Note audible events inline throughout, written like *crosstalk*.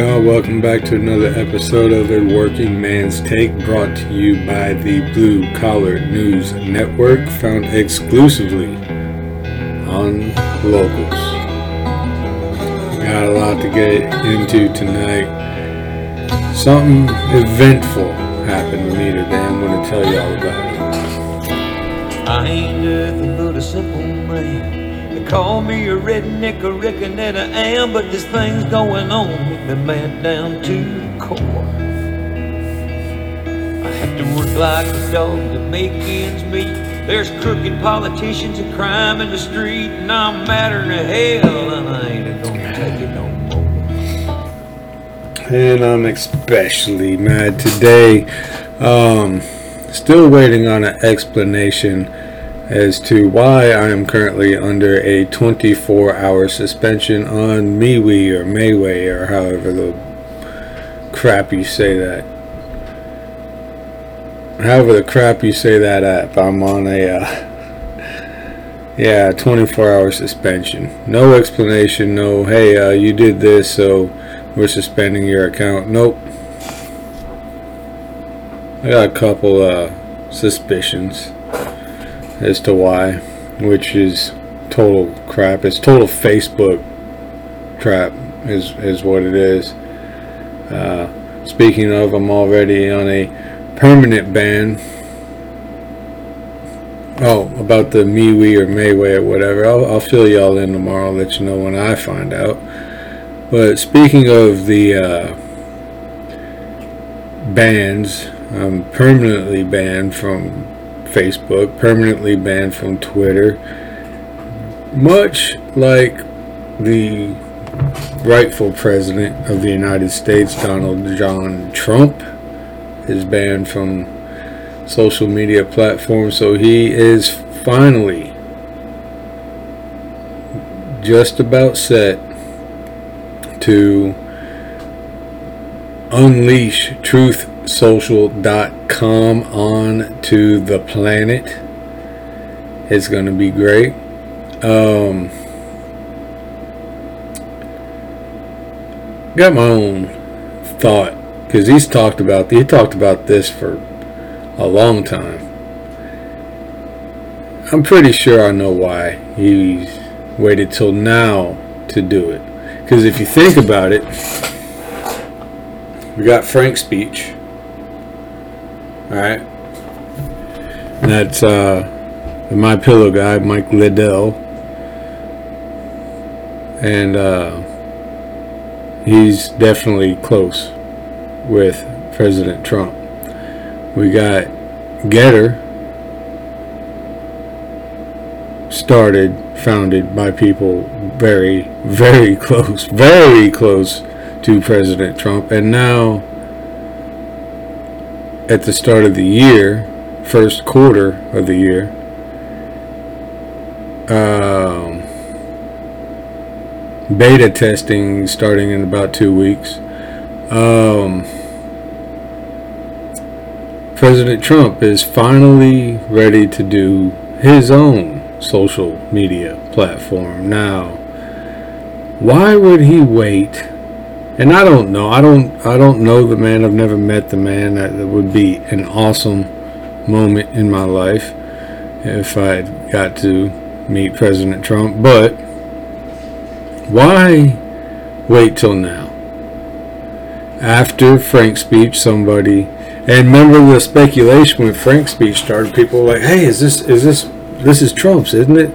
y'all. Welcome back to another episode of A Working Man's Take brought to you by the Blue Collar News Network, found exclusively on Locals. Got a lot to get into tonight. Something eventful happened to me today. I'm going to tell y'all about it. I ain't nothing but a simple man. Call me a redneck, I reckon that I am, but this thing's going on with me mad down to the core. I have to work like a dog to make ends meet. There's crooked politicians and crime in the street, and I'm madder than hell, and I ain't gonna take it no more. And I'm especially mad today. Um, still waiting on an explanation as to why I am currently under a 24 hour suspension on MeWe or Mayway or however the crap you say that. However the crap you say that app, I'm on a uh, *laughs* yeah 24 hour suspension. No explanation. No, hey, uh, you did this, so we're suspending your account. Nope. I got a couple uh, suspicions as to why, which is total crap. It's total Facebook crap, is is what it is. Uh, speaking of, I'm already on a permanent ban. Oh, about the MeWe or Mayway or whatever. I'll, I'll fill y'all in tomorrow. I'll let you know when I find out. But speaking of the uh, bans, I'm permanently banned from Facebook, permanently banned from Twitter. Much like the rightful president of the United States, Donald John Trump, is banned from social media platforms. So he is finally just about set to unleash truthsocial.com on to the planet. It's going to be great. Um, got my own thought because he's talked about he talked about this for a long time. I'm pretty sure I know why he's waited till now to do it. Because if you think about it, we got Frank's speech. All right. That's uh, My Pillow guy, Mike Lindell, and uh, he's definitely close with President Trump. We got Getter, started, founded by people very, very *laughs* close, very close to President Trump, and now at the start of the year, first quarter of the year, um, beta testing starting in about two weeks. Um, President Trump is finally ready to do his own social media platform. Now, why would he wait? And I don't know. I don't. I don't know the man. I've never met the man. That would be an awesome moment in my life if I got to meet President Trump. But why wait till now? After Frank's speech, somebody and remember the speculation when Frank's speech started. People were like, "Hey, is this is this this is Trump's, isn't it?"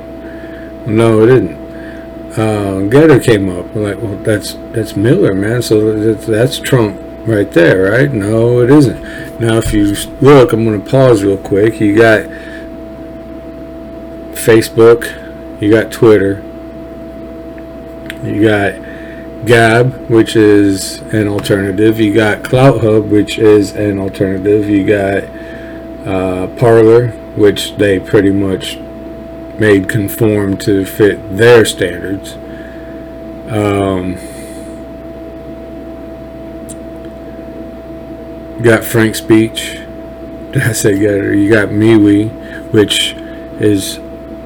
No, it isn't. Uh, Getter came up. Like, well, that's that's Miller, man. So that's, Trump right there, right? No, it isn't. Now, if you look, I'm going to pause real quick. You got Facebook, you got Twitter, you got Gab, which is an alternative. You got Clout Hub, which is an alternative. You got uh, Parler, which they pretty much made conform to fit their standards. Um, got Frank Speech. *laughs* Did I say Getter? You got MeWe, which is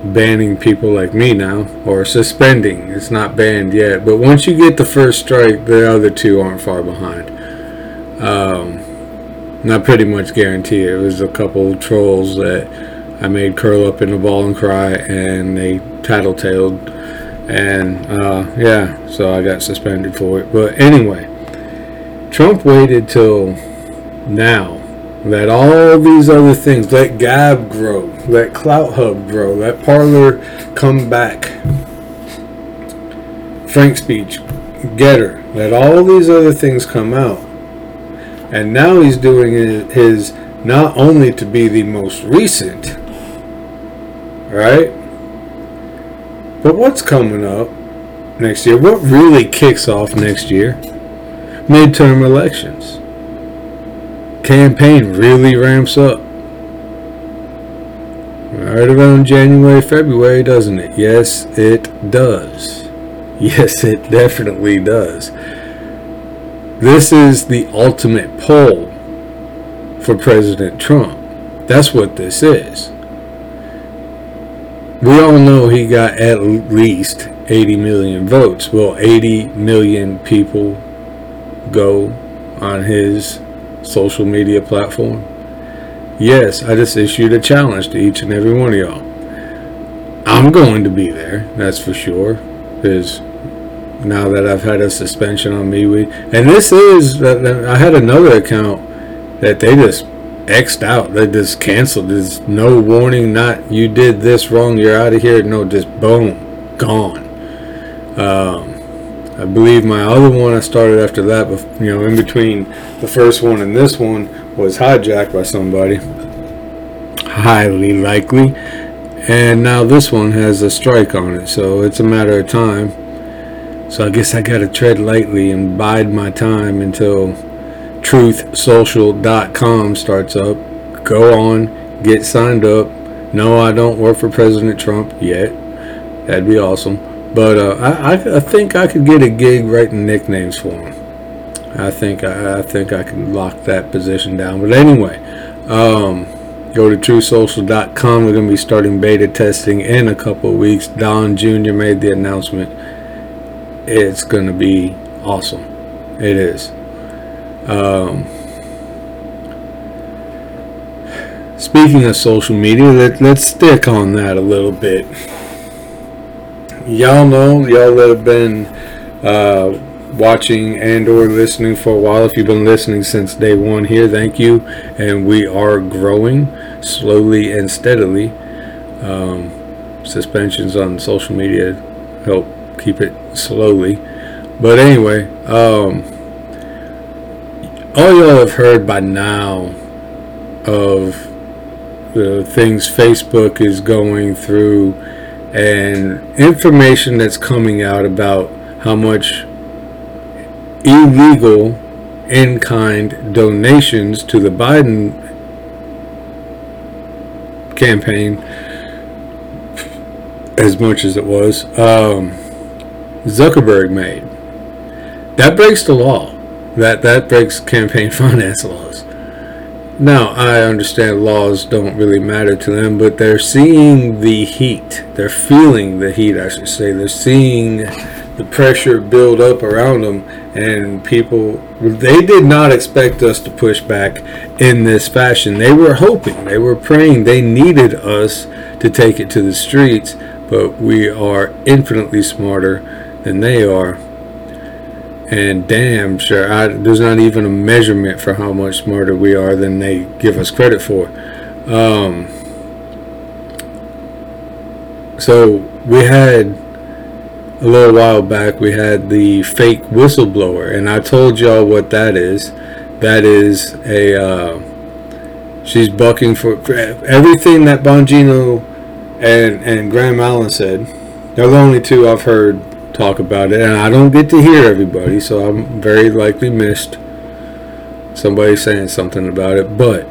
banning people like me now, or suspending. It's not banned yet, but once you get the first strike, the other two aren't far behind. Um, and I pretty much guarantee it. It was a couple trolls that I made curl up in a ball and cry, and they tattletaled. And uh, yeah, so I got suspended for it. But anyway, Trump waited till now. Let all these other things, let Gab grow, let CloutHub grow, let Parler come back. Frank Speech, Getter, let all these other things come out. And now he's doing his not only to be the most recent, right? But what's coming up next year? What really kicks off next year? Midterm elections. Campaign really ramps up. Right around January, February, doesn't it? Yes, it does. *laughs* Yes, it definitely does. This is the ultimate poll for President Trump. That's what this is. We all know he got at least 80 million votes. Well, 80 million people go on his social media platform? Yes, I just issued a challenge to each and every one of y'all. I'm going to be there, that's for sure. Because now that I've had a suspension on MeWe. And this is, I had another account that they just X'd out. They just canceled. There's no warning, not you did this wrong, you're out of here. No, just boom, gone. Um, I believe my other one I started after that, you know, in between the first one and this one was hijacked by somebody. Highly likely. And now this one has a strike on it, so it's a matter of time. So I guess I gotta tread lightly and bide my time until truthsocial.com starts up. Go on, get signed up. No, I don't work for President Trump yet. That'd be awesome. But uh, I, I think I could get a gig writing nicknames for him. I think I, I think I can lock that position down. But anyway, um, go to truthsocial.com. We're going to be starting beta testing in a couple of weeks. Don Jr. made the announcement it's going to be awesome. It is. Um, speaking of social media, let, let's stick on that a little bit. Y'all know, y'all that have been uh, watching and or listening for a while. If you've been listening since day one here, thank you. And we are growing slowly and steadily. Um, suspensions on social media help keep it slowly. But anyway, um, all y'all have heard by now of the things Facebook is going through and information that's coming out about how much illegal in kind donations to the Biden campaign, as much as it was, um, Zuckerberg made. That breaks the law. That that breaks campaign *laughs* finance laws. Now, I understand laws don't really matter to them, but they're seeing the heat. They're feeling the heat, I should say. They're seeing the pressure build up around them, and people, they did not expect us to push back in this fashion. They were hoping, they were praying, they needed us to take it to the streets, but we are infinitely smarter than they are. And damn sure, I, there's not even a measurement for how much smarter we are than they give us credit for. Um, so we had a little while back, we had the fake whistleblower, and I told y'all what that is. That is a uh, she's bucking for, for everything that Bongino and and Graham Allen said. They're the only two I've heard talk about it, and I don't get to hear everybody, so I'm very likely missed somebody saying something about it. But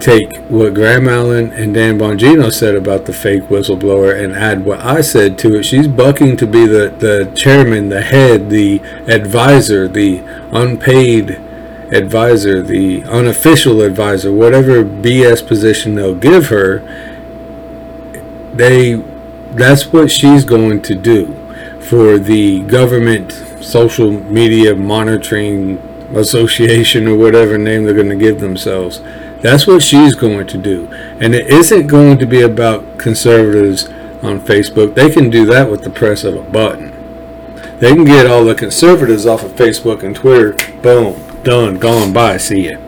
take what Graham Allen and Dan Bongino said about the fake whistleblower and add what I said to it. She's bucking to be the, the chairman, the head, the advisor, the unpaid advisor, the unofficial advisor, whatever BS position they'll give her they that's what she's going to do for the government social media monitoring association or whatever name they're going to give themselves. That's what she's going to do. And it isn't going to be about conservatives on Facebook. They can do that with the press of a button. They can get all the conservatives off of Facebook and Twitter. Boom. Done. Gone. Bye. See ya.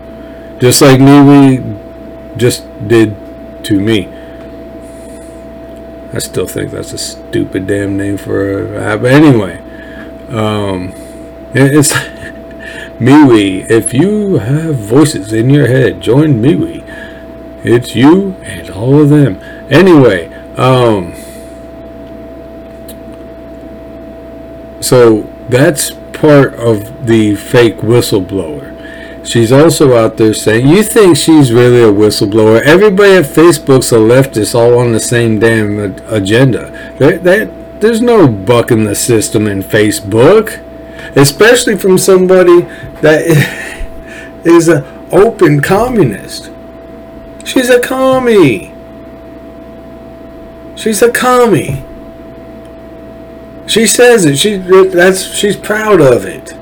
Just like MeWe just did to me. I still think that's a stupid damn name for a app. But anyway, um, it's *laughs* MeWe. If you have voices in your head, join MeWe. It's you and all of them. Anyway, um, so that's part of the fake whistleblower. She's also out there saying, You think she's really a whistleblower? Everybody at Facebook's a leftist, all on the same damn agenda. That, that, there's no bucking the system in Facebook, especially from somebody that *laughs* is an open communist. She's a commie. She's a commie. She says it. She that's she's proud of it.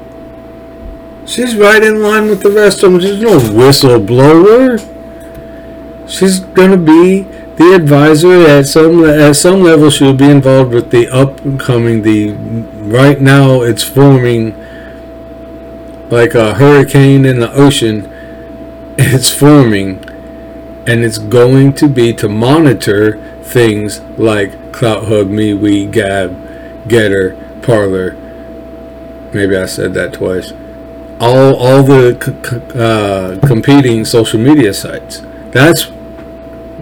She's right in line with the rest of them. She's no whistleblower. She's gonna be the advisor at some at some level. She'll be involved with the upcoming. The right now it's forming like a hurricane in the ocean. It's forming, and it's going to be to monitor things like Clout Hub Me, We Gab, Getter, Parler. Maybe I said that twice all all the uh, competing social media sites. That's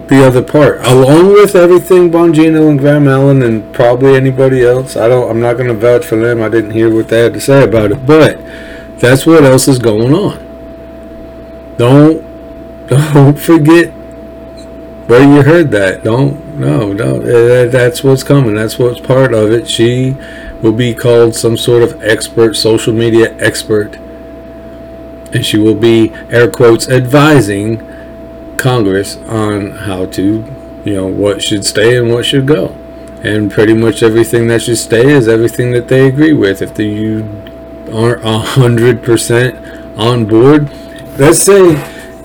the other part, along with everything Bongino and Graham Allen and probably anybody else. I don't. I'm not going to vouch for them. I didn't hear what they had to say about it, but that's what else is going on. Don't *laughs* don't forget where you heard that. Don't no no. That's what's coming. That's what's part of it. She will be called some sort of expert, social media expert and she will be air quotes advising Congress on how to, you know, what should stay and what should go. And pretty much everything that should stay is everything that they agree with. If the, you aren't a hundred percent on board, let's say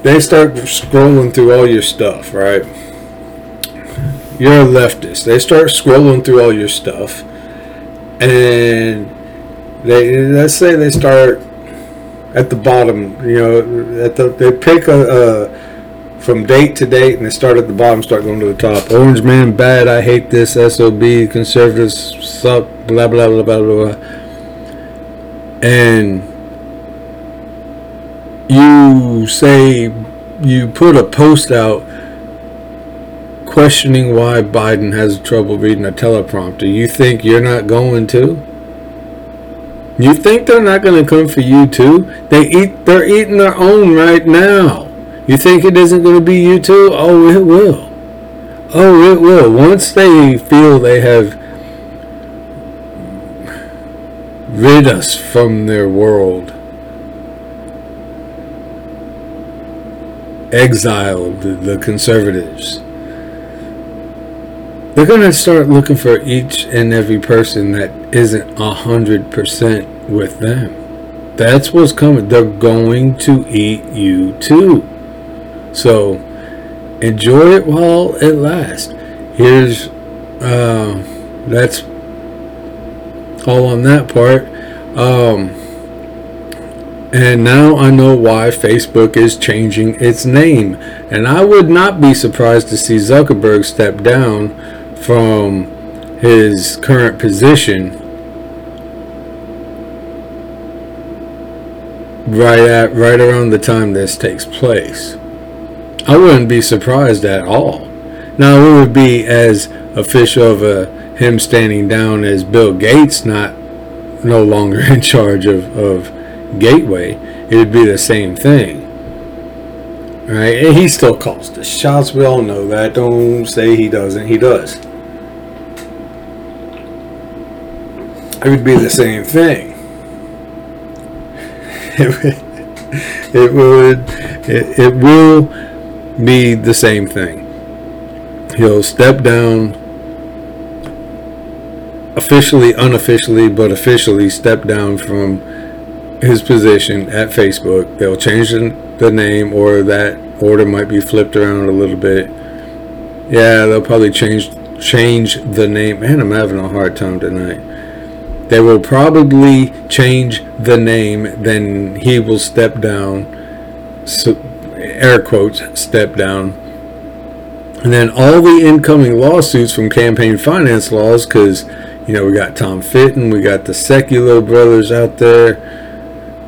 they start scrolling through all your stuff, right? You're a leftist. They start scrolling through all your stuff, and they let's say they start at the bottom. You know, at the they pick a, a from date to date, and they start at the bottom, start going to the top. Orange man bad. I hate this. Sob conservatives suck. Blah blah blah blah blah. And you say you put a post out questioning why Biden has trouble reading a teleprompter. You think you're not going to? You think they're not going to come for you too? They eat. They're eating their own right now. You think it isn't going to be you too? Oh, it will. Oh, it will. Once they feel they have rid us from their world, exiled the conservatives they're going to start looking for each and every person that isn't a hundred percent with them. That's what's coming. They're going to eat you too. So enjoy it while it lasts. Here's uh, that's all on that part. Um, and now I know why Facebook is changing its name. And I would not be surprised to see Zuckerberg step down from his current position right at right around the time this takes place. I wouldn't be surprised at all. Now it would be as official of a him standing down as Bill Gates not no longer *laughs* in charge of, of Gateway. It would be the same thing. Right? And he still calls the shots. We all know that. Don't say he doesn't. He does. It would be the same thing. It, would, it, it will be the same thing. He'll step down officially, unofficially, but officially step down from his position at Facebook. They'll change the name, or that order might be flipped around a little bit. Yeah, they'll probably change change the name. Man, I'm having a hard time tonight. They will probably change the name. Then he will step down. So, air quotes, step down. And then all the incoming lawsuits from campaign finance laws, because you know we got Tom Fitton, we got the Sekulow brothers out there.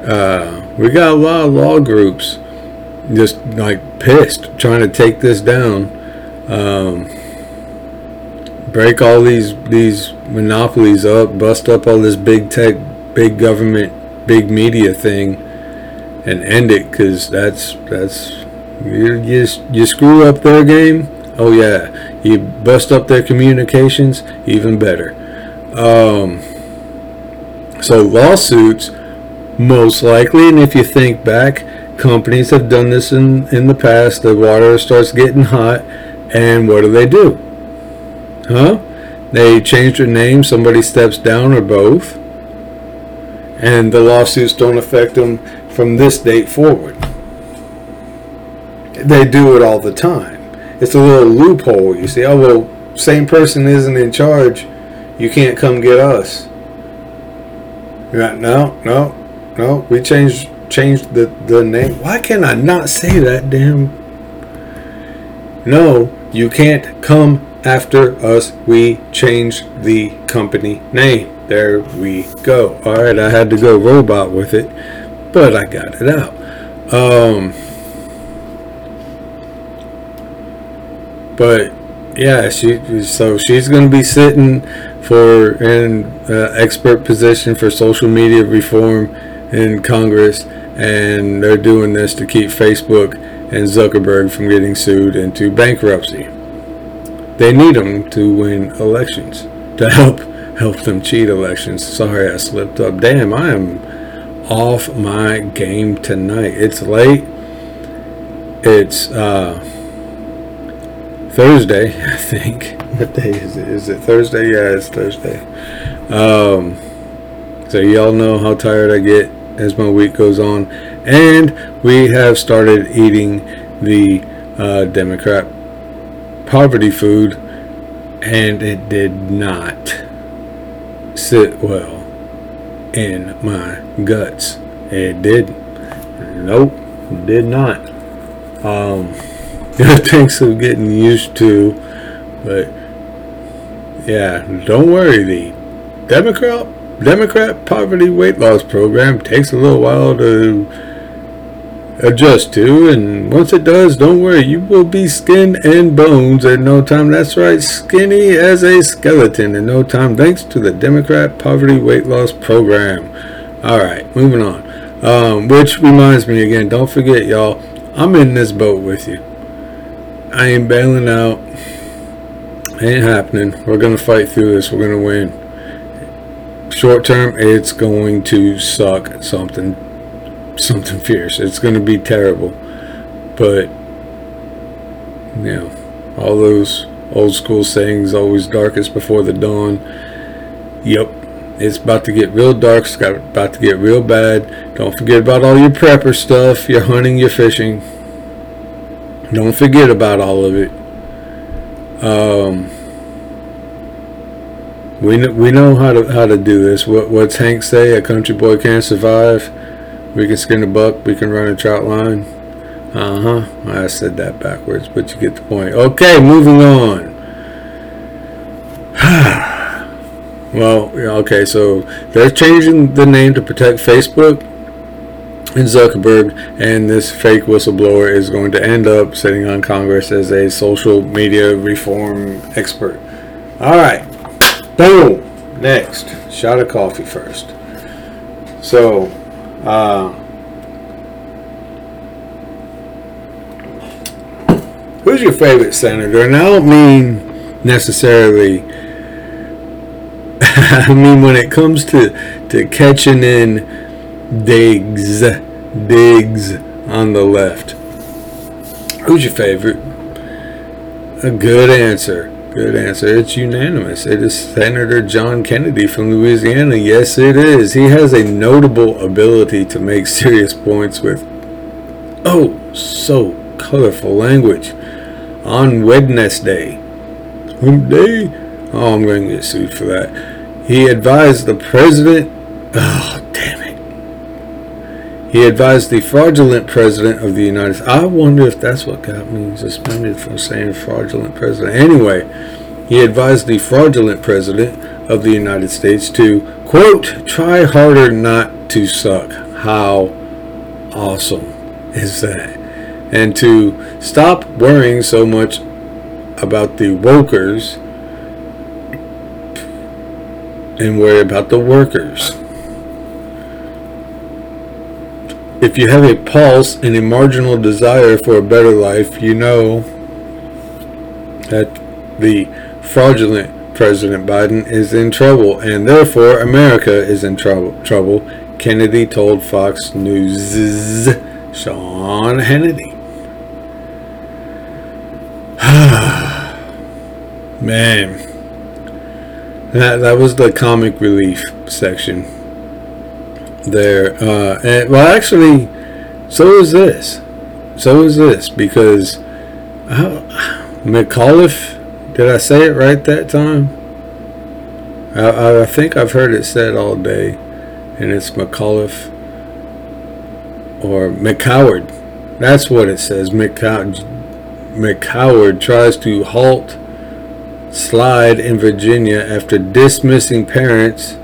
Uh, we got a lot of law groups just like pissed trying to take this down. Um, break all these these monopolies up, bust up all this big tech, big government, big media thing, and end it because that's that's you, you you screw up their game. Oh yeah, you bust up their communications, even better. Um, so lawsuits, most likely, and if you think back, companies have done this in in the past. The water starts getting hot, and what do they do? Huh? They change their name, somebody steps down, or both, and the lawsuits don't affect them from this date forward. They do it all the time. It's a little loophole. You see, oh well, same person isn't in charge. You can't come get us. Like, no, no, no. We changed changed the the name. Why can I not say that damn? No, you can't come after us. We changed the company name. There we go. All right, I had to go robot with it, but I got it out. Um, but yeah, she so she's going to be sitting for an uh, expert position for social media reform in Congress, and they're doing this to keep Facebook and Zuckerberg from getting sued into bankruptcy. They need them to win elections to help help them cheat elections. Sorry, I slipped up. Damn, I am off my game tonight. It's late. It's uh, Thursday, *laughs* I think. What day is it? Is it Thursday? Yeah, it's Thursday. Um, so y'all know how tired I get as my week goes on, and we have started eating the uh, Democrat poverty food, and it did not sit well in my guts. It did. Nope, did not. Um, *laughs* thanks for getting used to, but yeah, don't worry. The Democrat Democrat poverty weight loss program takes a little while to adjust to, and once it does, don't worry, you will be skin and bones in no time. That's right, skinny as a skeleton in no time, thanks to the Democrat Poverty Weight Loss Program. All right, moving on. Um, which reminds me again, don't forget, y'all, I'm in this boat with you. I ain't bailing out. Ain't happening. We're gonna fight through this. We're gonna win. Short term, it's going to suck something something fierce. It's going to be terrible. But, you know, all those old school sayings, always darkest before the dawn. Yep, it's about to get real dark. It's about to get real bad. Don't forget about all your prepper stuff, your hunting, your fishing. Don't forget about all of it. Um, we know, we know how to how to do this. What what's Hank say? A country boy can't survive. We can skin a buck. We can run a trout line. Uh huh. I said that backwards, but you get the point. Okay, moving on. *sighs* well, okay, so they're changing the name to protect Facebook and Zuckerberg, and this fake whistleblower is going to end up sitting on Congress as a social media reform expert. All right, boom. Next, shot of coffee first. So, uh, who's your favorite senator? And I don't mean necessarily. *laughs* I mean when it comes to to catching in digs, digs on the left. Who's your favorite? A good answer. Good answer. It's unanimous. It is Senator John Kennedy from Louisiana. Yes, it is. He has a notable ability to make serious points with, oh, so colorful language. On Wednesday, whom Day? Oh, I'm going to get sued for that. He advised the president. Oh, damn it. He advised the fraudulent president of the United States. I wonder if that's what got me suspended from saying fraudulent president. Anyway, he advised the fraudulent president of the United States to, quote, try harder not to suck. How awesome is that? And to stop worrying so much about the workers and worry about the workers. If you have a pulse and a marginal desire for a better life, you know that the fraudulent President Biden is in trouble, and therefore America is in trouble. Trouble. Kennedy told Fox News' Sean Hannity. *sighs* Man, that that was the comic relief section there. Uh, and, well, actually, so is this. So is this because uh, *sighs* McAuliffe. Did I say it right that time? I, I think I've heard it said all day, and it's McAuliffe or McCoward. That's what it says. McCoward. McCoward tries to halt slide in Virginia after dismissing parents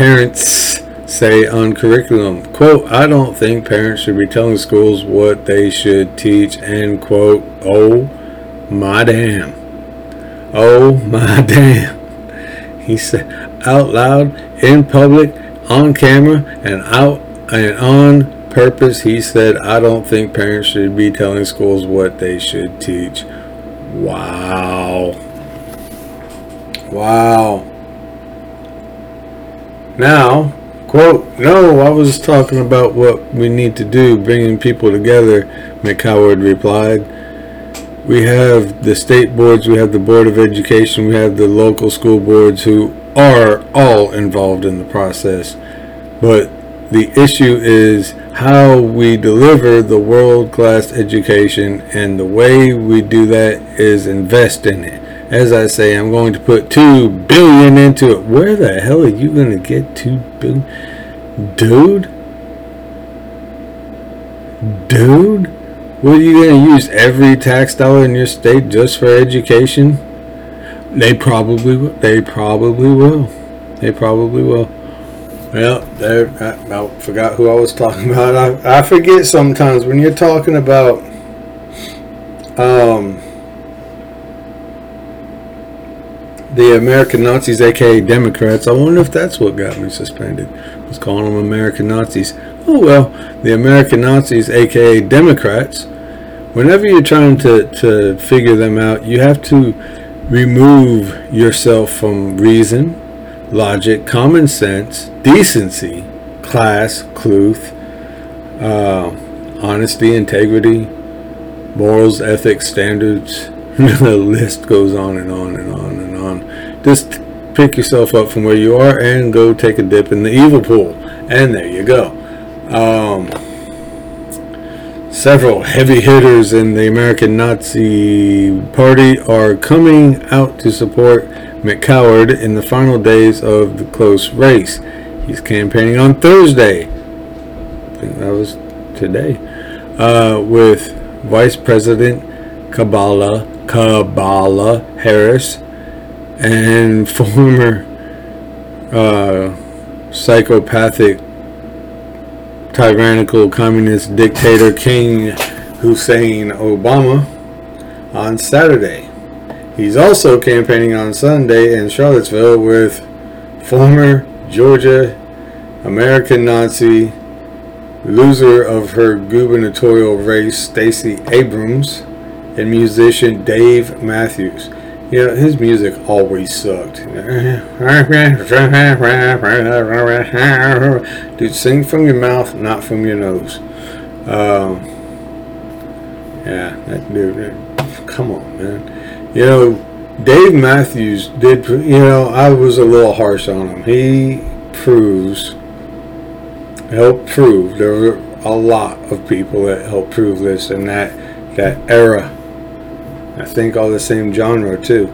parents say on curriculum quote I don't think parents should be telling schools what they should teach end quote oh my damn oh my *laughs* damn he said out loud in public on camera and out and on purpose he said I don't think parents should be telling schools what they should teach Wow. Wow. Now, quote, no, I was talking about what we need to do, bringing people together, McCoward replied. We have the state boards, we have the Board of Education, we have the local school boards who are all involved in the process. But the issue is how we deliver the world class education, and the way we do that is invest in it. As I say, I'm going to put two billion into it. Where the hell are you going to get two billion? Dude? Dude? What are you going to use every tax dollar in your state just for education? They probably will. They probably will. They probably will. Well, there. I, I, forgot who I was talking about. I, I forget sometimes when you're talking about um, the American Nazis, aka Democrats. I wonder if that's what got me suspended. Was calling them American Nazis. Oh well, the American Nazis, aka Democrats. Whenever you're trying to, to figure them out, you have to remove yourself from reason logic, common sense, decency, class, cluth, uh, honesty, integrity, morals, ethics, standards. *laughs* the list goes on and on and on. Just pick yourself up from where you are and go take a dip in the evil pool. And there you go. Um, several heavy hitters in the American Nazi Party are coming out to support McCoward in the final days of the close race. He's campaigning on Thursday. I think that was today. Uh, with Vice President Kabbalah Kabbalah Harris and former uh, psychopathic tyrannical communist dictator King Hussein Obama on Saturday. He's also campaigning on Sunday in Charlottesville with former Georgia American Nazi loser of her gubernatorial race Stacey Abrams and musician Dave Matthews. Yeah, his music always sucked. Dude, sing from your mouth, not from your nose. Um, yeah, that dude come on, man. You know, Dave Matthews did. You know, I was a little harsh on him. He proves, helped prove. There were a lot of people that helped prove this and that that era. I think all the same genre too.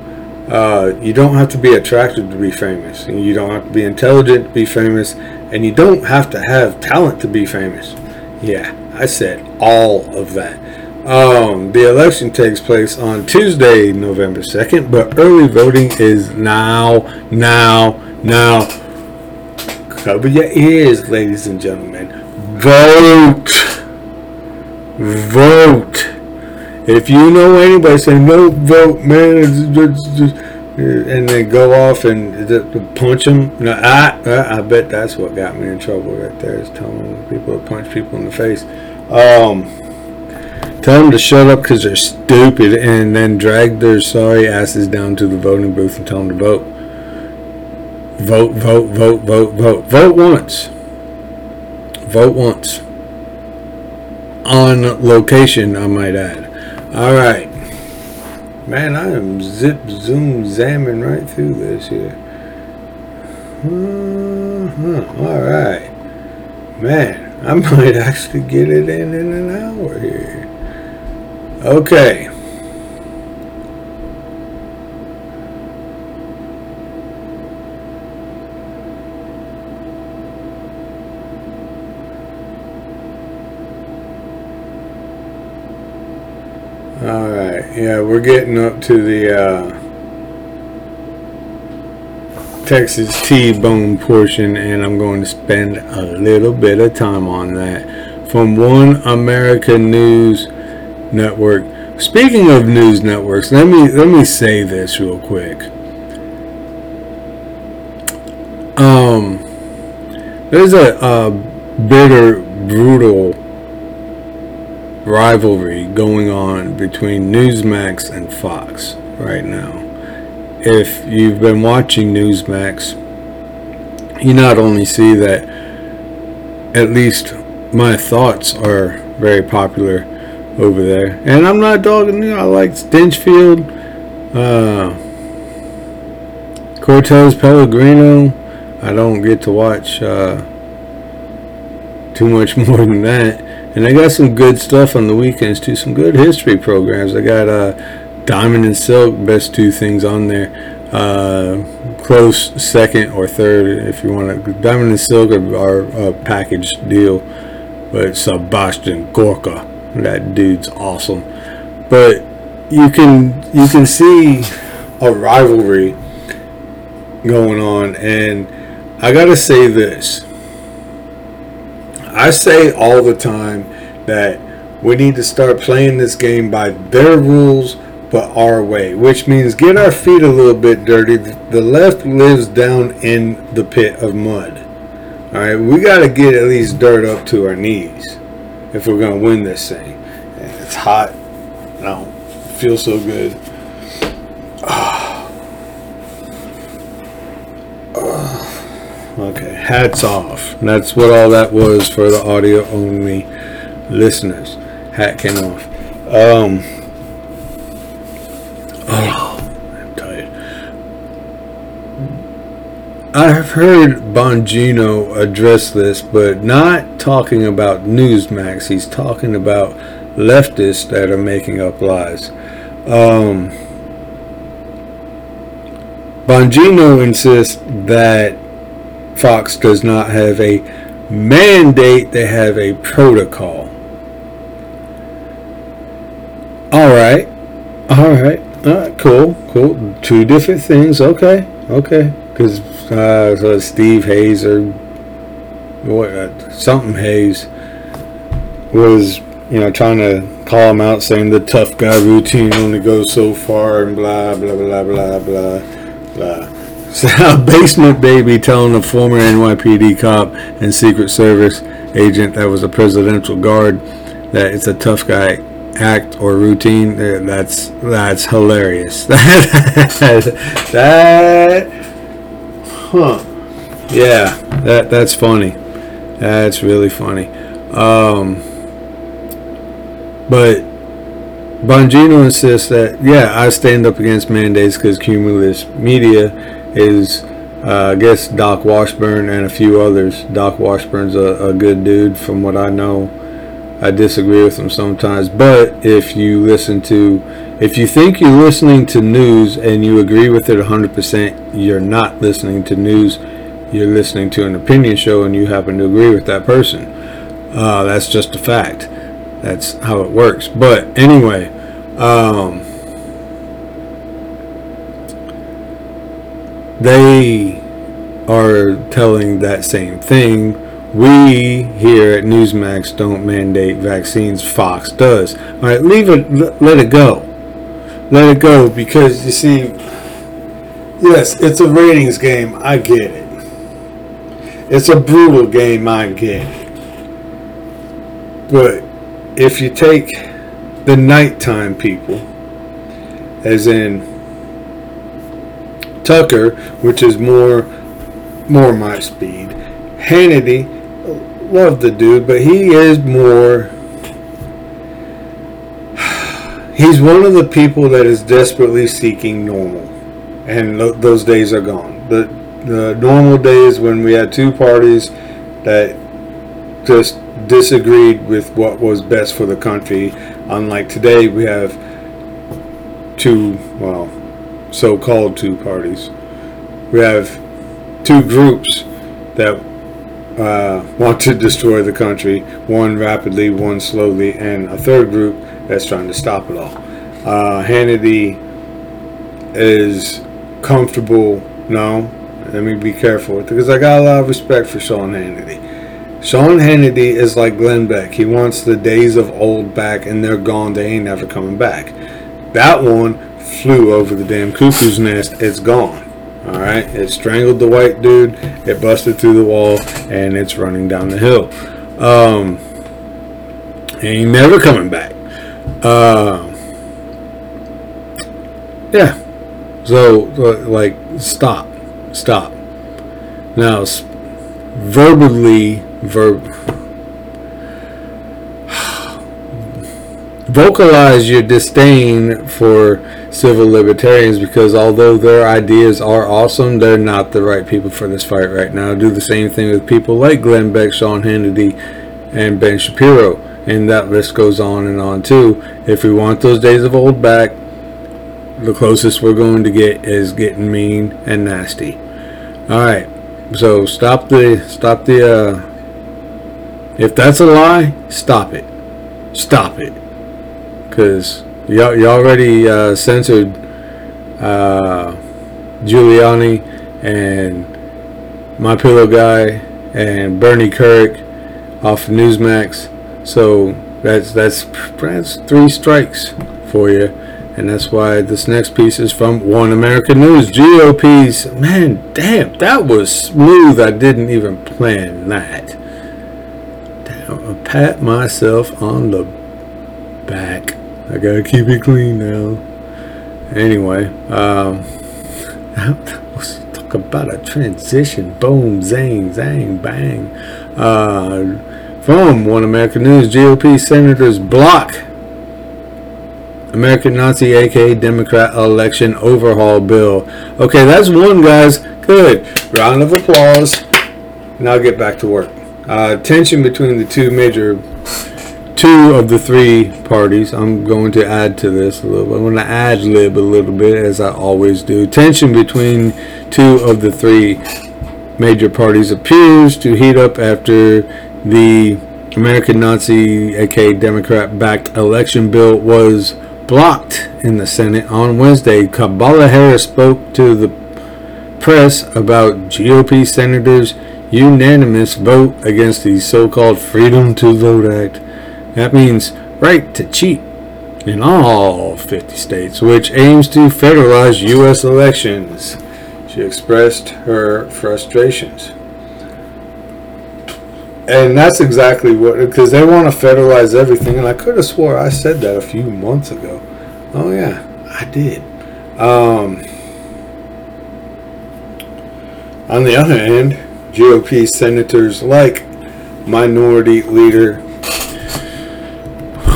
Uh, you don't have to be attractive to be famous, and you don't have to be intelligent to be famous, and you don't have to have talent to be famous. Yeah, I said all of that. Um, the election takes place on Tuesday, November 2nd, but early voting is now, now, now. Cover your ears, ladies and gentlemen. Vote! Vote! If you know anybody saying no vote, man, and then go off and punch them, no, I, I bet that's what got me in trouble right there. Is telling people to punch people in the face. Um, tell them to shut up because they're stupid, and then drag their sorry asses down to the voting booth and tell them to vote. Vote, vote, vote, vote, vote. Vote once. Vote once. On location, I might add. All right. Man, I am zip, zoom, zamming right through this here. Uh-huh. All right. Man, I *laughs* might actually get it in in an hour here. Okay. All right, yeah, we're getting up to the uh, Texas T-bone portion, and I'm going to spend a little bit of time on that from One America News Network. Speaking of news networks, let me let me say this real quick. Um, there's a, a bitter, brutal rivalry going on between Newsmax and Fox right now. If you've been watching Newsmax, you not only see that at least my thoughts are very popular over there. And I'm not dogging you. I like Stinchfield, uh, Cortez Pellegrino. I don't get to watch uh, too much *laughs* more than that. And I got some good stuff on the weekends too. Some good history programs. I got uh, Diamond and Silk, best two things on there. Uh, close second or third if you want to. Diamond and Silk are a package deal, but Sebastian Gorka, that dude's awesome. But you can you can see a rivalry going on, and I gotta say this I say all the time that we need to start playing this game by their rules but our way, which means get our feet a little bit dirty. The left lives down in the pit of mud. All right, we got to get at least dirt up to our knees if we're going to win this thing. It's hot. I don't feel so good. Okay, hats off. That's what all that was for the audio only listeners. Hat came off. Um, oh, I'm tired. I've heard Bongino address this, but not talking about Newsmax. He's talking about leftists that are making up lies. Um, Bongino insists that Fox does not have a mandate, they have a protocol. All right. All right. All right. Cool. Cool. Two different things. Okay. Okay. Because uh, so Steve Hayes or what, uh, something Hayes was, you know, trying to call him out saying the tough guy routine only goes so far and blah, blah, blah, blah, blah, blah. Basement baby telling a former NYPD cop and Secret Service agent that was a presidential guard that it's a tough guy act or routine. That's that's hilarious. that, *laughs* that huh? Yeah, that that's funny. That's really funny. Um, but Bongino insists that, yeah, I stand up against mandates because Cumulus Media is, uh, I guess, Doc Washburn and a few others. Doc Washburn's a, a good dude from what I know. I disagree with him sometimes, but if you listen to, if you think you're listening to news and you agree with it 100%, you're not listening to news. You're listening to an opinion show and you happen to agree with that person. Uh, that's just a fact. That's how it works. But anyway, um, they are telling that same thing. We here at Newsmax don't mandate vaccines. Fox does. All right, leave it. Let it go. Let it go because you see, yes, it's a ratings game. I get it. It's a brutal game. I get it. But if you take the nighttime people, as in Tucker, which is more more my speed. Hannity, love the dude, but he is more. *sighs* He's one of the people that is desperately seeking normal, and those days are gone. The the normal days when we had two parties that just disagreed with what was best for the country. Unlike today, we have two, well, so called two parties. We have two groups that uh, want to destroy the country one rapidly, one slowly, and a third group that's trying to stop it all. Uh, Hannity is comfortable. No, let me be careful because I got a lot of respect for Sean Hannity. Sean Hannity is like Glenn Beck. He wants the days of old back, and they're gone. They ain't never coming back. That one flew over the damn cuckoo's nest. It's gone. All right, it strangled the white dude. It busted through the wall, and it's running down the hill. Um, ain't never coming back. Uh, yeah. So, like, stop, stop. Now, verbally verb vocalize your disdain for civil libertarians because although their ideas are awesome, they're not the right people for this fight right now. Do the same thing with people like Glenn Beck, Sean Hannity, and Ben Shapiro. And that list goes on and on too. If we want those days of old back, the closest we're going to get is getting mean and nasty. All right. So stop the stop the uh, if that's a lie, stop it. Stop it. Because you, you already uh, censored uh, Giuliani and My Pillow Guy and Bernie Kerik off Newsmax. So that's that's that's three strikes for you. And that's why this next piece is from One American News. GOP's man, damn, that was smooth. I didn't even plan that pat myself on the back. I gotta keep it clean now. Anyway, um, *laughs* talk about a transition. Boom, zang, zang, bang. Uh, from One American News, GOP senators block American Nazi, aka Democrat election overhaul bill. Okay, that's one, guys. Good. Round of applause. Now get back to work uh, tension between the two major, two of the three parties. I'm going to add to this a little. I'm going to ad lib a little bit, as I always do. Tension between two of the three major parties appears to heat up after the American Nazi, aka Democrat backed election bill was blocked in the Senate on Wednesday. Kamala Harris spoke to the press about GOP senators unanimous vote against the so-called Freedom to Vote Act. That means right to cheat in all 50 states, which aims to federalize U.S. elections. She expressed her frustrations. And that's exactly what, because they want to federalize everything. And I could have swore I said that a few months ago. Oh, yeah, I did. Um, on the other hand, GOP senators like Minority Leader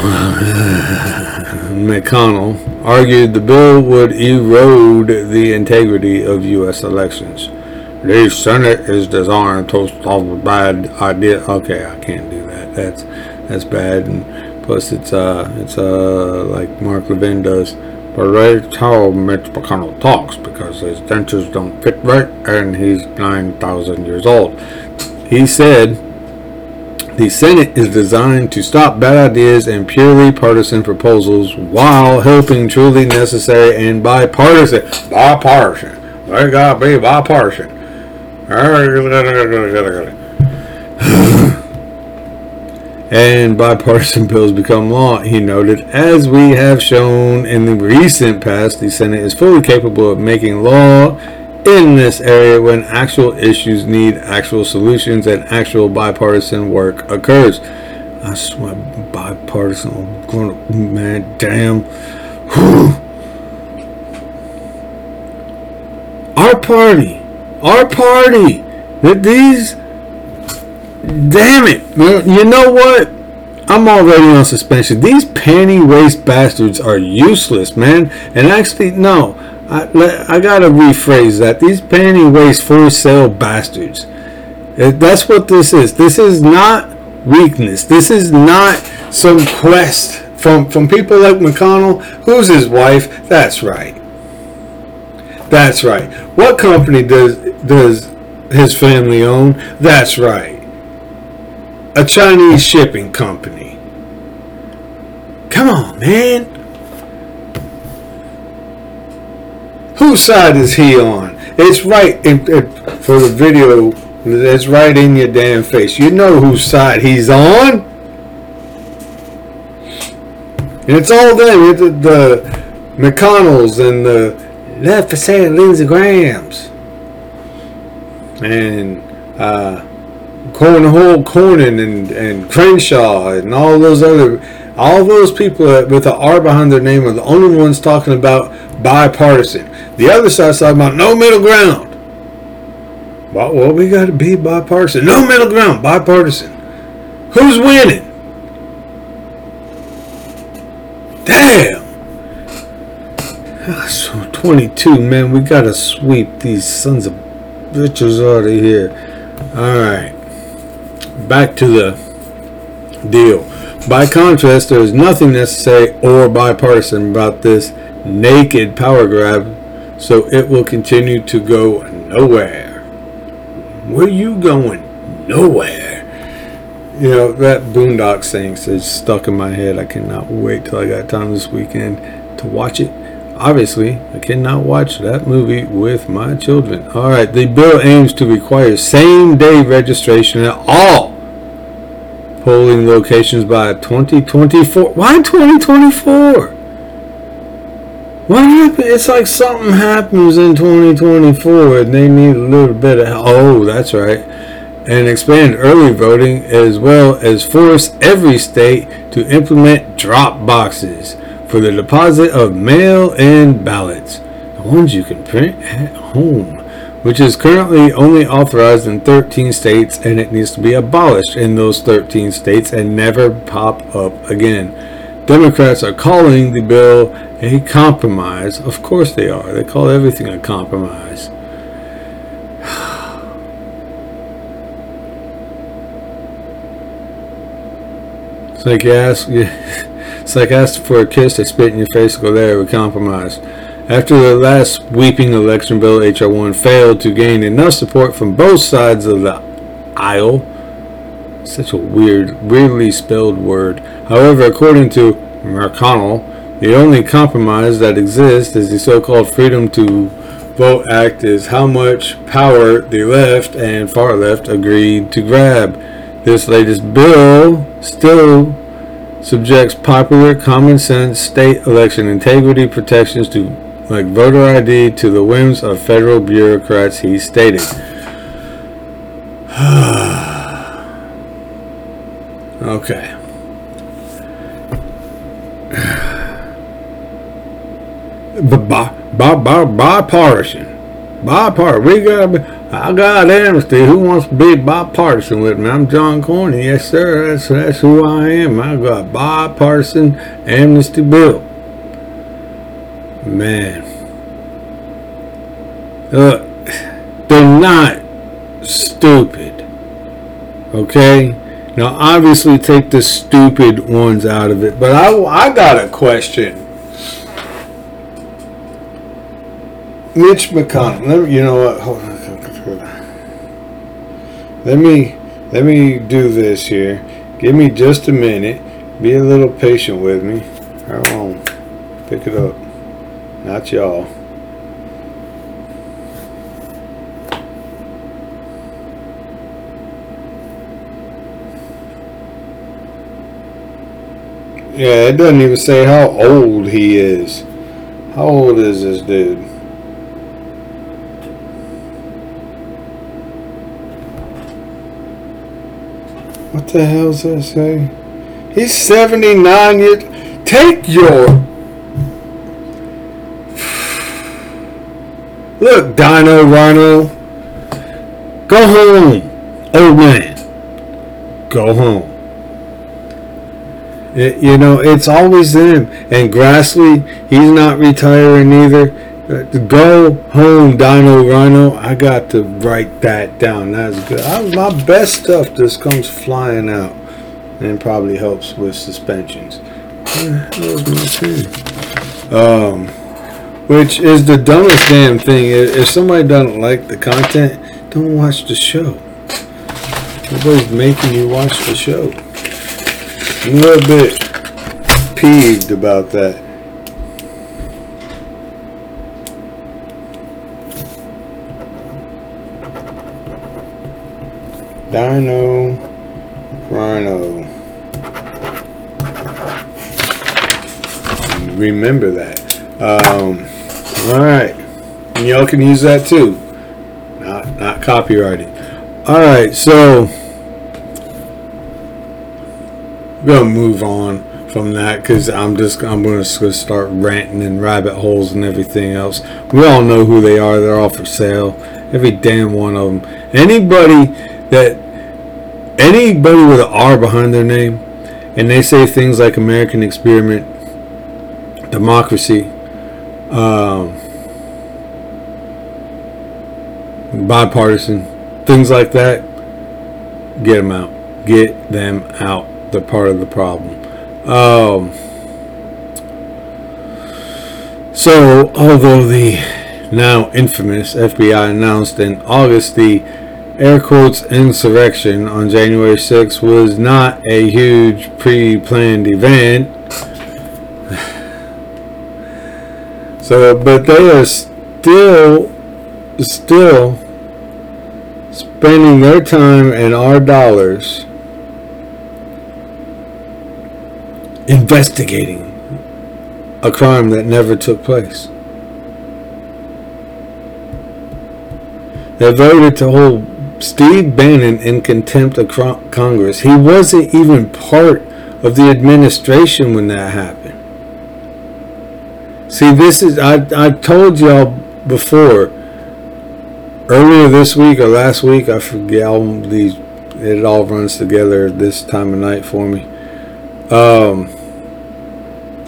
*laughs* McConnell argued the bill would erode the integrity of U.S. elections. The Senate is designed to stop a bad idea. Okay, I can't do that. That's that's bad. And plus, it's uh, it's uh, like Mark Levin does. But that's how Mitch McConnell talks because his dentures don't fit right, and he's nine thousand years old. He said the Senate is designed to stop bad ideas and purely partisan proposals while helping truly necessary and bipartisan. Bipartisan. They gotta be bipartisan. *sighs* and bipartisan bills become law, he noted. As we have shown in the recent past, the Senate is fully capable of making law in this area when actual issues need actual solutions and actual bipartisan work occurs. I swear, bipartisan, going man, damn. *sighs* Our party, our party, that these, damn it, you know what? I'm already on suspension. These panty waist bastards are useless, man. And actually, no, I, I gotta rephrase that. These panty waist for sale bastards. Uh, that's what this is. This is not weakness. This is not some quest from from people like McConnell. Who's his wife? That's right. That's right. What company does does his family own? That's right. A Chinese shipping company. Come on, man. Whose side is he on? It's right in, in, for the video. It's right in your damn face. You know whose side he's on. And it's all them. It's the, the McConnells and the left for saying Lindsey Grahams. And uh, Cornhole Cornyn and, and Crenshaw and all those other all those people with an R behind their name are the only ones talking about bipartisan. The other side's talking about no middle ground. Well, well we got to be bipartisan. No middle ground, bipartisan. Who's winning? Damn. So 22, man, we got to sweep these sons of bitches out of here. All right. Back to the deal. By contrast, there is nothing necessary or bipartisan about this naked power grab, so it will continue to go nowhere. Where you going? Nowhere. You know, that Boondock thing is stuck in my head. I cannot wait till I got time this weekend to watch it. Obviously, I cannot watch that movie with my children. Alright, the bill aims to require same day registration at all polling locations by 2024. Why 2024? What happened? It's like something happens in 2024 and they need a little bit of Oh, that's right. And expand early voting as well as force every state to implement drop boxes for the deposit of mail in ballots. The ones you can print at home which is currently only authorized in 13 states and it needs to be abolished in those 13 states and never pop up again. Democrats are calling the bill a compromise. Of course they are. They call everything a compromise. *sighs* It's like you ask, *laughs* it's like asking for a kiss, they spit in your face, go there, we compromise. After the last sweeping election bill, H.R. 1 failed to gain enough support from both sides of the aisle. Such a weird, weirdly spelled word. However, according to McConnell, the only compromise that exists is the so-called Freedom to Vote Act is how much power the left and far left agreed to grab. This latest bill still subjects popular common sense state election integrity protections to like voter ID to the whims of federal bureaucrats, he stated. *sighs* *sighs* okay. Bi- bi- bi- bipartisan. Bipartisan. We got. I got amnesty. Who wants to be bipartisan with me? I'm John Cornyn. Yes, sir. That's that's who I am. I got bipartisan amnesty bill. Man. Look, they're not stupid. Okay? Now, obviously, take the stupid ones out of it, but I, I got a question. Mitch McConnell. Let me, you know what? Hold on. Let me let me do this here. Give me just a minute. Be a little patient with me. Hold on. Pick it up. Not y'all. Yeah, it doesn't even say how old he is. How old is this dude? What the hell does that say? He's 79 years. Take your. Look, Dino Rhino. Go home, old man. Go home. It, you know, it's always them. And Grassley, he's not retiring either. Uh, Go home, Dino Rhino. I got to write that down. That's good. I, my best stuff just comes flying out and probably helps with suspensions. Um, which is the dumbest damn thing. If somebody doesn't like the content, don't watch the show. Nobody's making you watch the show. A little bit peeved about that. Dino Rhino. Remember that. Um, all right, y'all can use that too. Not not copyrighted. All right, so I'm gonna move on from that because I'm just I'm gonna start ranting and rabbit holes and everything else. We all know who they are. They're all for sale. Every damn one of them. Anybody that anybody with an R behind their name, and they say things like American experiment, democracy, um, bipartisan, things like that. Get them out. Get them out. They're part of the problem. Um, so, although the now infamous FBI announced in August the air quotes insurrection on January 6th was not a huge pre-planned event. *sighs* So, but they are still, still spending their time and our dollars investigating a crime that never took place. They voted to hold Steve Bannon in contempt of Congress. He wasn't even part of the administration when that happened. See, this is, I, I told y'all before, earlier this week or last week, I forget, all these, it all runs together this time of night for me. Um,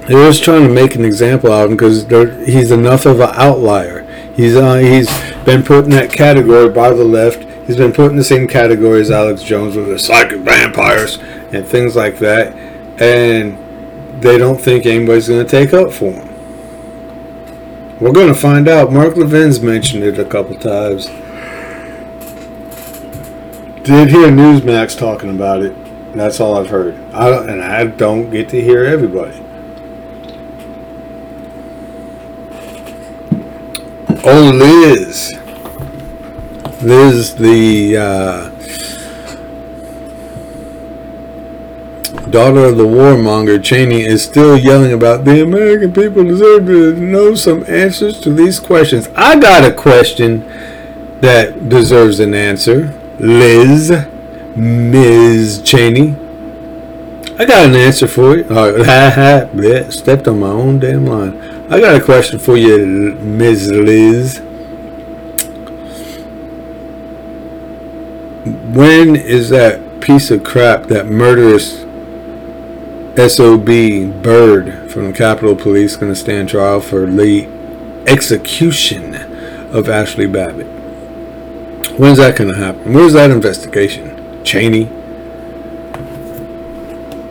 they was trying to make an example out of him because he's enough of an outlier. He's uh, he's been put in that category by the left. He's been put in the same category as Alex Jones with the psychic vampires and things like that, and they don't think anybody's going to take up for him. We're going to find out. Mark Levin's mentioned it a couple times. Did hear Newsmax talking about it. That's all I've heard. I and I don't get to hear everybody. Oh, Liz. Liz, the uh, daughter of the warmonger Cheney, is still yelling about the American people deserve to know some answers to these questions. I got a question that deserves an answer. Liz, Ms. Cheney. I got an answer for you. Ha, bleh, stepped on my own damn line. I got a question for you, Ms. Liz. When is that piece of crap, that murderous SOB Byrd from the Capitol Police going to stand trial for the execution of Ashli Babbitt. When's that going to happen? Where's that investigation? Cheney?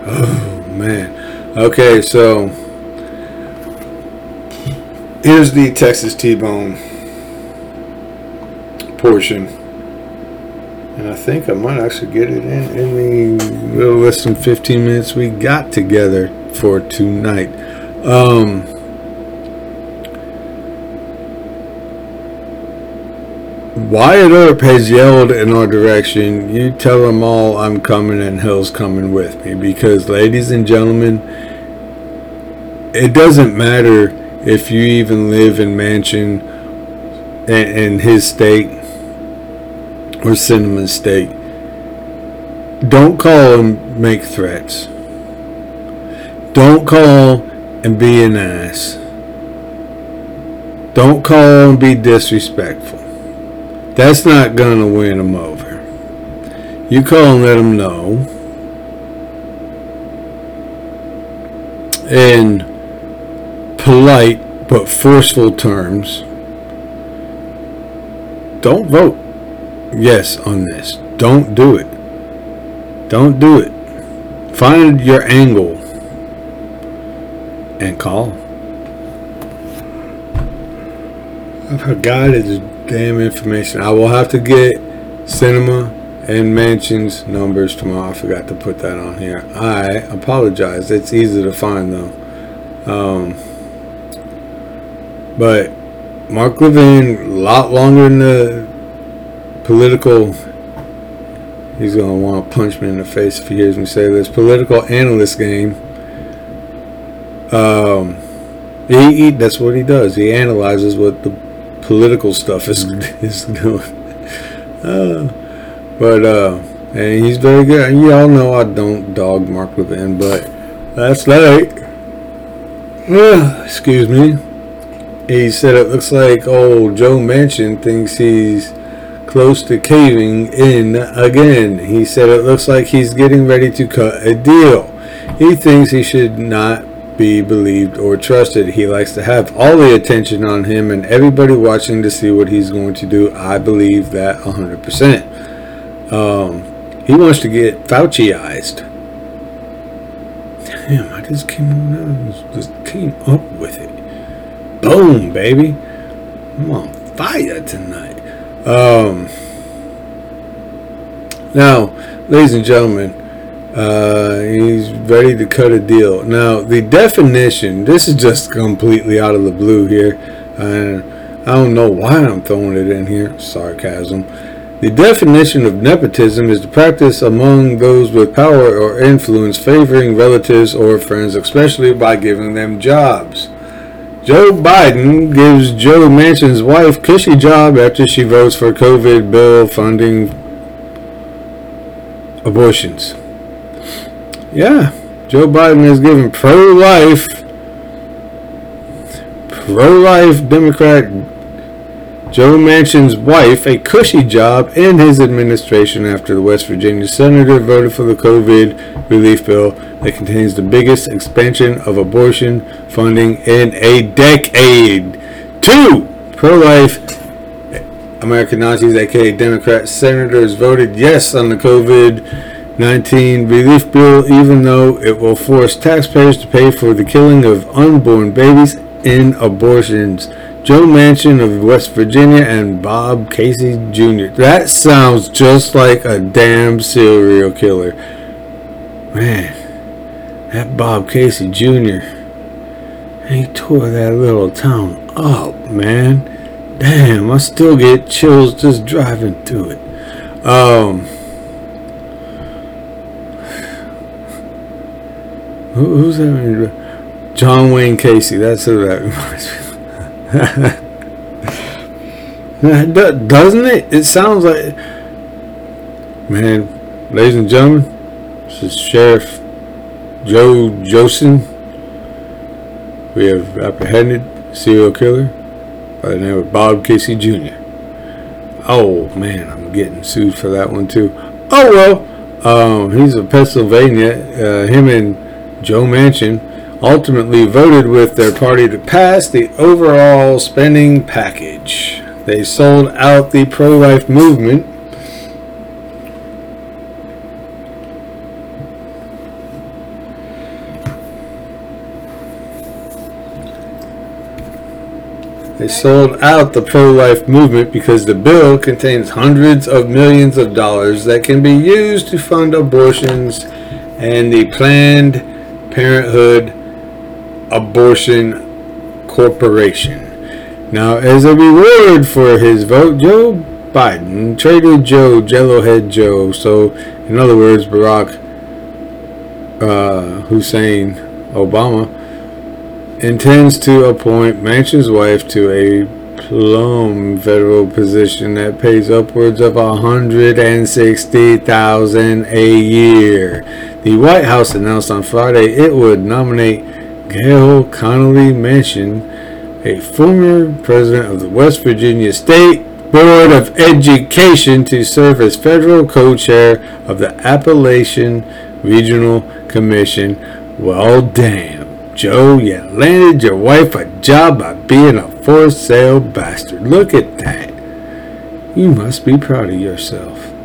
Oh, man. Okay, so here's the Texas T-Bone portion. And I think I might actually get it in, in the little less than 15 minutes we got together for tonight. Um, Wyatt Earp has yelled in our direction, you tell them all I'm coming and hell's coming with me. Because, ladies and gentlemen, it doesn't matter if you even live in mansion in, his state or cinnamon State. Don't call and make threats. Don't call and be an ass. Don't call and be disrespectful. That's not going to win them over. You call and let them know. In polite but forceful terms. Don't vote yes on this. Don't do it. Don't do it. Find your angle and call. I forgot his damn information. I will have to get Sinema and Manchin's numbers tomorrow. I forgot to put that on here. I apologize. It's easy to find though. Um, but Mark Levin, a lot longer than the political he's going to want to punch me in the face if he hears me say this political analyst game. Um, he, he, that's what he does. He analyzes what the political stuff is *laughs* is doing. Uh, but uh, and he's very good. And y'all know I don't dog Mark Levin but last night uh, excuse me he said it looks like old Joe Manchin thinks he's close to caving in again. He said it looks like he's getting ready to cut a deal. He thinks he should not be believed or trusted. He likes to have all the attention on him and everybody watching to see what he's going to do. I believe that 100%. Um, he wants to get Fauciized. Damn, I just came, just came up with it. Boom, baby. I'm on fire tonight. Um, now, ladies and gentlemen, uh, he's ready to cut a deal. Now, the definition, this is just completely out of the blue here. And I don't know why I'm throwing it in here. Sarcasm. The definition of nepotism is the practice among those with power or influence favoring relatives or friends, especially by giving them jobs. Joe Biden gives Joe Manchin's wife cushy job after she votes for COVID bill funding abortions. Yeah, Joe Biden has given pro-life pro-life Democrat Joe Manchin's wife a cushy job in his administration after the West Virginia senator voted for the COVID relief bill that contains the biggest expansion of abortion funding in a decade. Two pro-life American Nazis, aka Democrat senators, voted yes on the COVID 19 relief bill, even though it will force taxpayers to pay for the killing of unborn babies in abortions. Joe Manchin of West Virginia and Bob Casey Jr. That sounds just like a damn serial killer. Man, that Bob Casey Jr. He tore that little town up, man. Damn, I still get chills just driving through it. Um, who, who's that? John Wayne Gacy. That's who that *laughs* reminds me. *laughs* Doesn't it? It sounds like. Man, ladies and gentlemen, this is Sheriff Joe Josen. We have apprehended serial killer by the name of Bob Casey Jr. Oh man, I'm getting sued for that one too. Oh well, um, he's a Pennsylvania. Uh, him and Joe Manchin, ultimately voted with their party to pass the overall spending package. They sold out the pro life movement. They sold out the pro life movement because the bill contains hundreds of millions of dollars that can be used to fund abortions and the Planned Parenthood Abortion Corporation. Now, as a reward for his vote, Joe Biden traded Joe Jellohead Joe. So, in other words, Barack uh, Hussein Obama intends to appoint Manchin's wife to a plum federal position that pays upwards of 160,000 a year. The White House announced on Friday it would nominate Gayle Connelly Manchin a former president of the West Virginia State Board of Education to serve as federal co-chair of the Appalachian Regional Commission. Well, damn, Joe, you landed your wife a job by being a for sale bastard. Look at that. You must be proud of yourself. *sighs*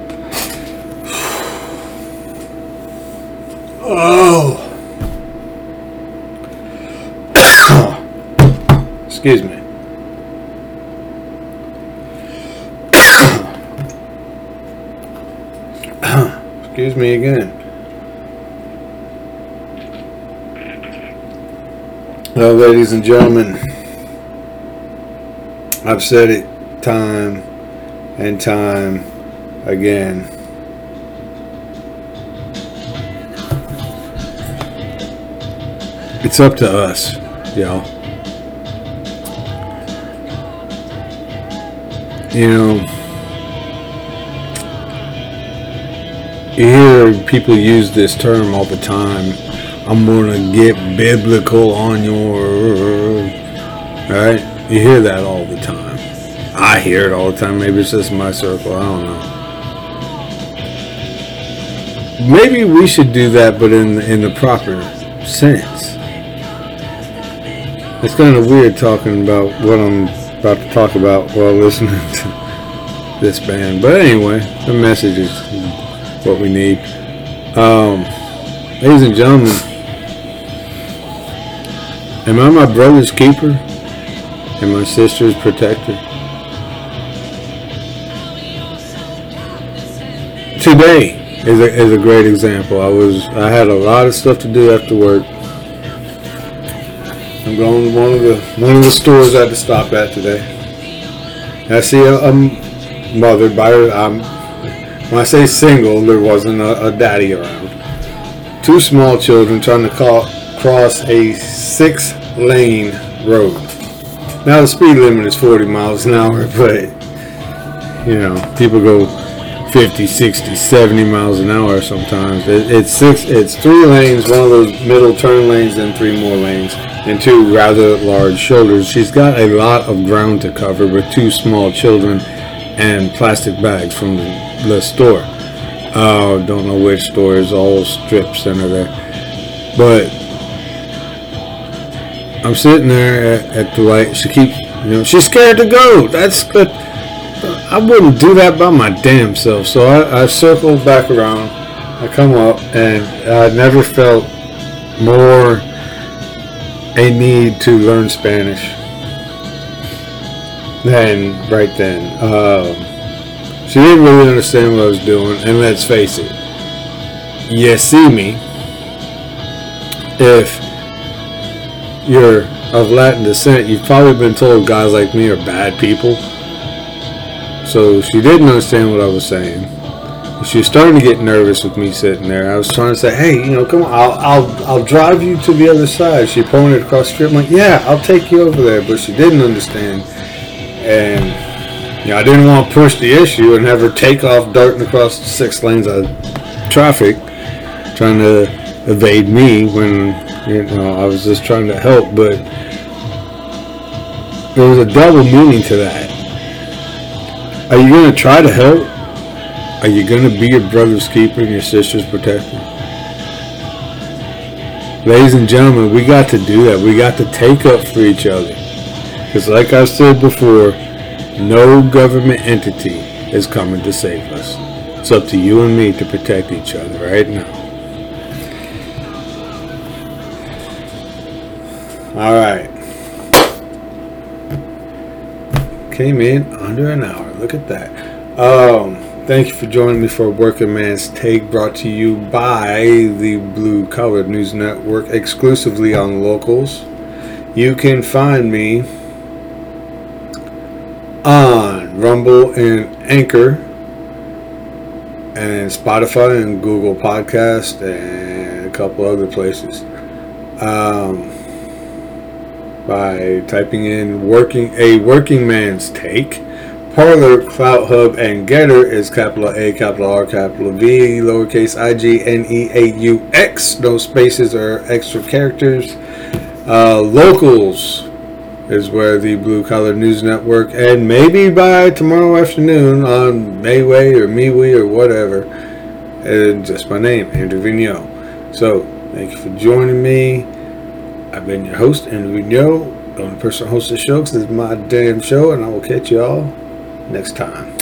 Oh. Excuse me. *coughs* Excuse me again. Well, ladies and gentlemen, I've said it time and time again. It's up to us, y'all. You know, you hear people use this term all the time. I'm gonna get biblical on your right. You hear that all the time. I hear it all the time. Maybe it's just my circle. I don't know. Maybe we should do that, but in in the proper sense. It's kind of weird talking about what I'm about to talk about while listening *laughs* to this band. But anyway, the message is what we need. Um, ladies and gentlemen, am I my brother's keeper and my sister's protector? Today is a, is a great example. I was I had a lot of stuff to do after work. I'm going to one of the one of the stores I had to stop at today. I see a, a mother by her. Um, when I say single, there wasn't a, a daddy around. Two small children trying to call, cross a six-lane road. Now the speed limit is 40 miles an hour, *laughs* but you know people go 50, 60, 70 miles an hour sometimes. It, it's six. It's three lanes, one of those middle turn lanes, and three more lanes and two rather large shoulders. She's got a lot of ground to cover with two small children and plastic bags from the store. Uh, don't know which store is all strip center there. But I'm sitting there at, at the light. She keeps, you know, she's scared to go. That's good. I wouldn't do that by my damn self. So I, I circled back around. I come up and I never felt more a need to learn Spanish Then, right then. Um, she didn't really understand what I was doing, and let's face it, you see me. If you're of Latin descent, you've probably been told guys like me are bad people. So she didn't understand what I was saying. She was starting to get nervous with me sitting there. I was trying to say, "Hey, you know, come on, I'll I'll I'll drive you to the other side." She pointed across the street. I'm like, "Yeah, I'll take you over there," but she didn't understand, and you know, I didn't want to push the issue and have her take off darting across the six lanes of traffic, trying to evade me when you know I was just trying to help. But there was a double meaning to that. Are you going to try to help? Are you going to be your brother's keeper and your sister's protector? ladies and gentlemen, we got to do that. We got to take up for each other. Because, like I said before, no government entity is coming to save us. It's up to you and me to protect each other right now. All right. Came in under an hour. Look at that. Um, thank you for joining me for Working Man's Take, brought to you by the Blue Collar News Network, exclusively on locals. You can find me on Rumble and Anchor, and Spotify and Google Podcast, and a couple other places. Um, by typing in working a working man's take. Parler, Clout Hub, and Gettr is capital A, capital R, capital V, lowercase I G N E A U X. No spaces or extra characters. Uh, locals is where the Blue Collar News Network, and maybe by tomorrow afternoon on Mayway or MeWe or whatever, and just my name, Andrew Vigneaux. So, thank you for joining me. I've been your host, Andrew Vigneaux, the only person who hosts the show because it's my damn show, and I will catch you all next time.